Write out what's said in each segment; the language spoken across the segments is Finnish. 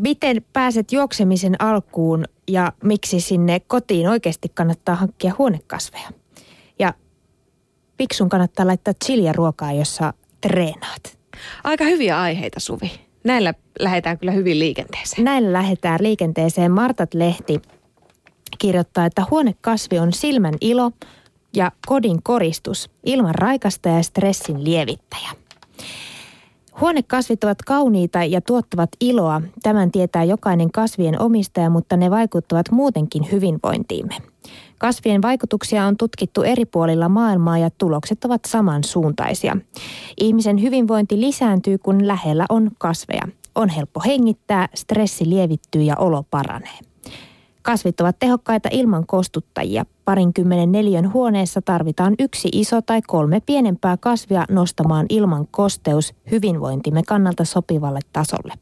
miten pääset juoksemisen alkuun ja miksi sinne kotiin oikeasti kannattaa hankkia huonekasveja. Ja piksun kannattaa laittaa chiliä ruokaa, jossa treenaat. Aika hyviä aiheita, Suvi. Näillä lähdetään kyllä hyvin liikenteeseen. Näillä lähdetään liikenteeseen. Martat Lehti kirjoittaa, että huonekasvi on silmän ilo ja kodin koristus, ilman raikasta ja stressin lievittäjä. Huonekasvit ovat kauniita ja tuottavat iloa. Tämän tietää jokainen kasvien omistaja, mutta ne vaikuttavat muutenkin hyvinvointiimme. Kasvien vaikutuksia on tutkittu eri puolilla maailmaa ja tulokset ovat samansuuntaisia. Ihmisen hyvinvointi lisääntyy, kun lähellä on kasveja. On helppo hengittää, stressi lievittyy ja olo paranee. Kasvit ovat tehokkaita ilman kostuttajia. Parinkymmenen neljön huoneessa tarvitaan yksi iso tai kolme pienempää kasvia nostamaan ilman kosteus hyvinvointimme kannalta sopivalle tasolle.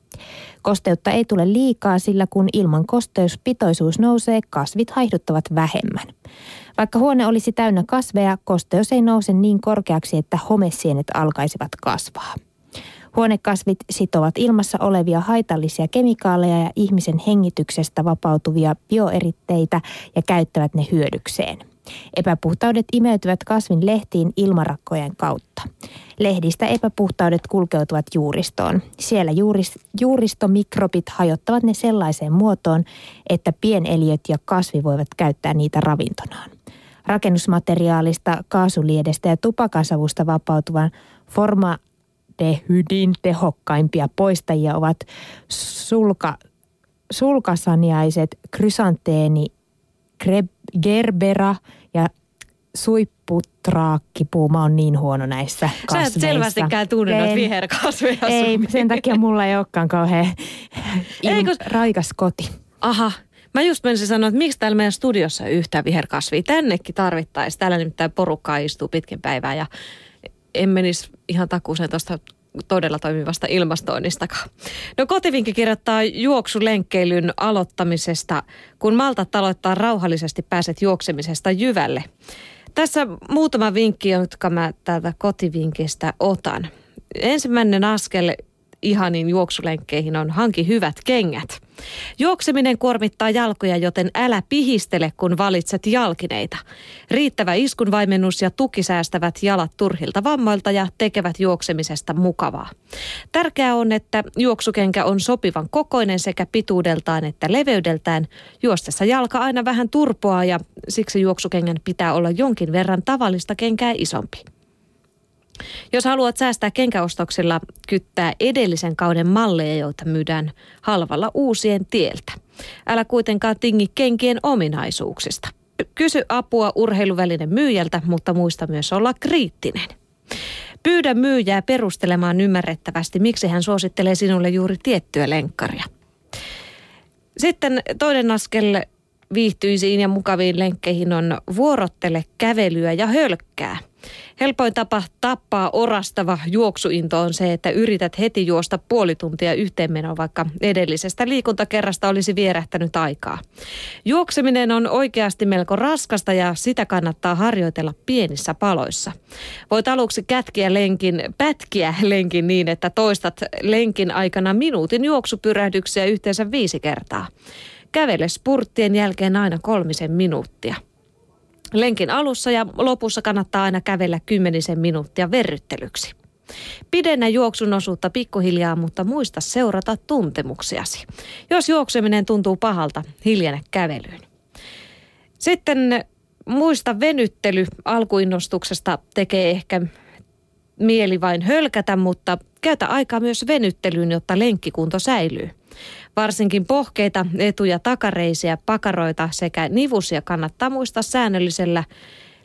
Kosteutta ei tule liikaa, sillä kun ilman kosteuspitoisuus nousee, kasvit haihduttavat vähemmän. Vaikka huone olisi täynnä kasveja, kosteus ei nouse niin korkeaksi, että homesienet alkaisivat kasvaa. Huonekasvit sitovat ilmassa olevia haitallisia kemikaaleja ja ihmisen hengityksestä vapautuvia bioeritteitä ja käyttävät ne hyödykseen. Epäpuhtaudet imeytyvät kasvin lehtiin ilmarakkojen kautta. Lehdistä epäpuhtaudet kulkeutuvat juuristoon. Siellä juuris, juuristomikrobit hajottavat ne sellaiseen muotoon, että pieneliöt ja kasvi voivat käyttää niitä ravintonaan. Rakennusmateriaalista, kaasuliedestä ja tupakasavusta vapautuvan forma formaldehydin tehokkaimpia poistajia ovat sulka, sulkasaniaiset krysanteeni, gerbera ja suipputraakkipuu. Mä oon niin huono näissä kasveissa. Sä et selvästikään tunne noita viherkasveja. Ei, sen takia mulla ei olekaan kauhean il- kun... raikas koti. Aha, Mä just menisin sanoa, että miksi täällä meidän studiossa ei yhtään viherkasvia. Tännekin tarvittaisiin. Täällä nimittäin porukkaa istuu pitkin päivää ja en menisi ihan takuuseen tuosta todella toimivasta ilmastoinnistakaan. No kotivinkki kirjoittaa juoksulenkkeilyn aloittamisesta. Kun maltat aloittaa rauhallisesti, pääset juoksemisesta jyvälle. Tässä muutama vinkki, jotka mä täältä kotivinkistä otan. Ensimmäinen askel ihanin juoksulenkkeihin on hanki hyvät kengät. Juokseminen kuormittaa jalkoja, joten älä pihistele, kun valitset jalkineita. Riittävä iskunvaimennus ja tuki säästävät jalat turhilta vammoilta ja tekevät juoksemisesta mukavaa. Tärkeää on, että juoksukenkä on sopivan kokoinen sekä pituudeltaan että leveydeltään. Juostessa jalka aina vähän turpoaa ja siksi juoksukengän pitää olla jonkin verran tavallista kenkää isompi. Jos haluat säästää kenkäostoksilla, kyttää edellisen kauden malleja, joita myydään halvalla uusien tieltä. Älä kuitenkaan tingi kenkien ominaisuuksista. Kysy apua urheiluvälinen myyjältä, mutta muista myös olla kriittinen. Pyydä myyjää perustelemaan ymmärrettävästi, miksi hän suosittelee sinulle juuri tiettyä lenkkaria. Sitten toinen askel viihtyisiin ja mukaviin lenkkeihin on vuorottele kävelyä ja hölkkää. Helpoin tapa tappaa orastava juoksuinto on se, että yrität heti juosta puoli tuntia yhteenmenoa, vaikka edellisestä liikuntakerrasta olisi vierähtänyt aikaa. Juokseminen on oikeasti melko raskasta ja sitä kannattaa harjoitella pienissä paloissa. Voit aluksi kätkiä lenkin, pätkiä lenkin niin, että toistat lenkin aikana minuutin juoksupyrähdyksiä yhteensä viisi kertaa. Kävele spurttien jälkeen aina kolmisen minuuttia. Lenkin alussa ja lopussa kannattaa aina kävellä kymmenisen minuuttia verryttelyksi. Pidennä juoksun osuutta pikkuhiljaa, mutta muista seurata tuntemuksiasi. Jos juokseminen tuntuu pahalta, hiljene kävelyyn. Sitten muista venyttely alkuinnostuksesta tekee ehkä mieli vain hölkätä, mutta käytä aikaa myös venyttelyyn, jotta lenkkikunto säilyy. Varsinkin pohkeita, etu- ja takareisiä, pakaroita sekä nivusia kannattaa muistaa säännöllisellä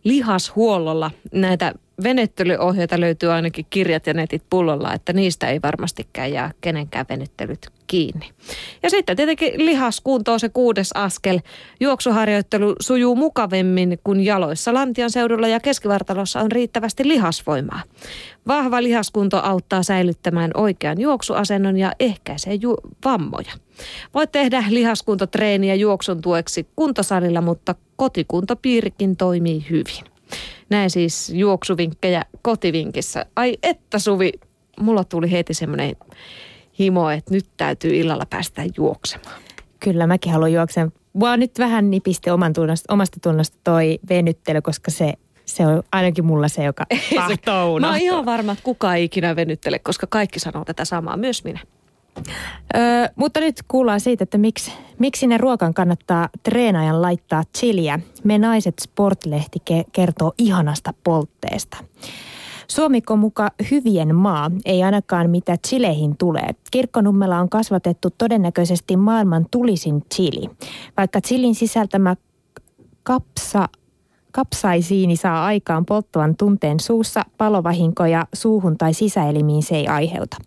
lihashuollolla. Näitä venettelyohjeita löytyy ainakin kirjat ja netit pullolla, että niistä ei varmastikään jää kenenkään venettelyt kiinni. Ja sitten tietenkin lihaskunto on se kuudes askel. Juoksuharjoittelu sujuu mukavemmin, kun jaloissa lantion seudulla ja keskivartalossa on riittävästi lihasvoimaa. Vahva lihaskunto auttaa säilyttämään oikean juoksuasennon ja ehkäisee ju- vammoja. Voit tehdä lihaskuntotreeniä juoksun tueksi kuntosalilla, mutta kotikuntopiirikin toimii hyvin. Näin siis juoksuvinkkejä kotivinkissä. Ai että Suvi, mulla tuli heti semmoinen himo, että nyt täytyy illalla päästä juoksemaan. Kyllä, mäkin haluan juoksen. Mua nyt vähän nipisti oman tunnosta, omasta tunnosta toi venyttely, koska se, se on ainakin mulla se, joka tahtoo Mä oon ihan varma, että kukaan ei ikinä venyttele, koska kaikki sanoo tätä samaa, myös minä. Öö, mutta nyt kuullaan siitä, että miksi, miksi ne ruokan kannattaa treenaajan laittaa chiliä. Me naiset Sportlehti ke- kertoo ihanasta poltteesta. Suomikko muka hyvien maa, ei ainakaan mitä chileihin tulee. Kirkkonummella on kasvatettu todennäköisesti maailman tulisin chili. Vaikka chilin sisältämä kapsa Kapsaisiini saa aikaan polttavan tunteen suussa, palovahinkoja suuhun tai sisäelimiin se ei aiheuta.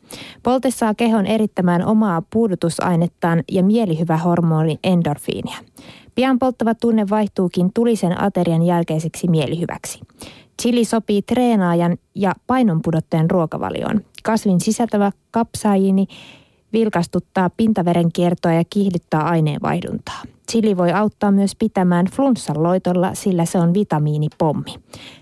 Polte saa kehon erittämään omaa puudutusainettaan ja mielihyvä hormoni endorfiinia. Pian polttava tunne vaihtuukin tulisen aterian jälkeiseksi mielihyväksi. Chili sopii treenaajan ja painonpudottajan ruokavalioon. Kasvin sisältävä kapsaiini vilkastuttaa pintaveren kiertoa ja kiihdyttää aineenvaihduntaa. Chili voi auttaa myös pitämään flunssan loitolla, sillä se on vitamiinipommi.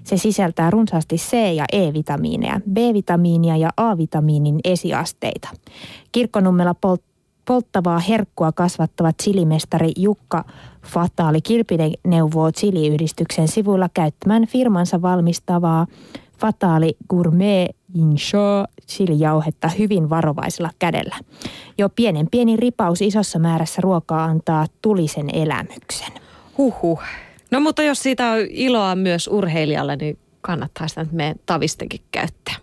Se sisältää runsaasti C- ja E-vitamiineja, B-vitamiinia ja A-vitamiinin esiasteita. Kirkkonummella polt- polttavaa herkkua kasvattava chilimestari Jukka Fataali Kilpinen neuvoo chiliyhdistyksen sivuilla käyttämään firmansa valmistavaa Fataali Gourmet Insho chilijauhetta hyvin varovaisella kädellä. Jo pienen pieni ripaus isossa määrässä ruokaa antaa tulisen elämyksen. Huhhuh. No mutta jos siitä on iloa myös urheilijalle, niin kannattaa sitä meidän tavistenkin käyttää.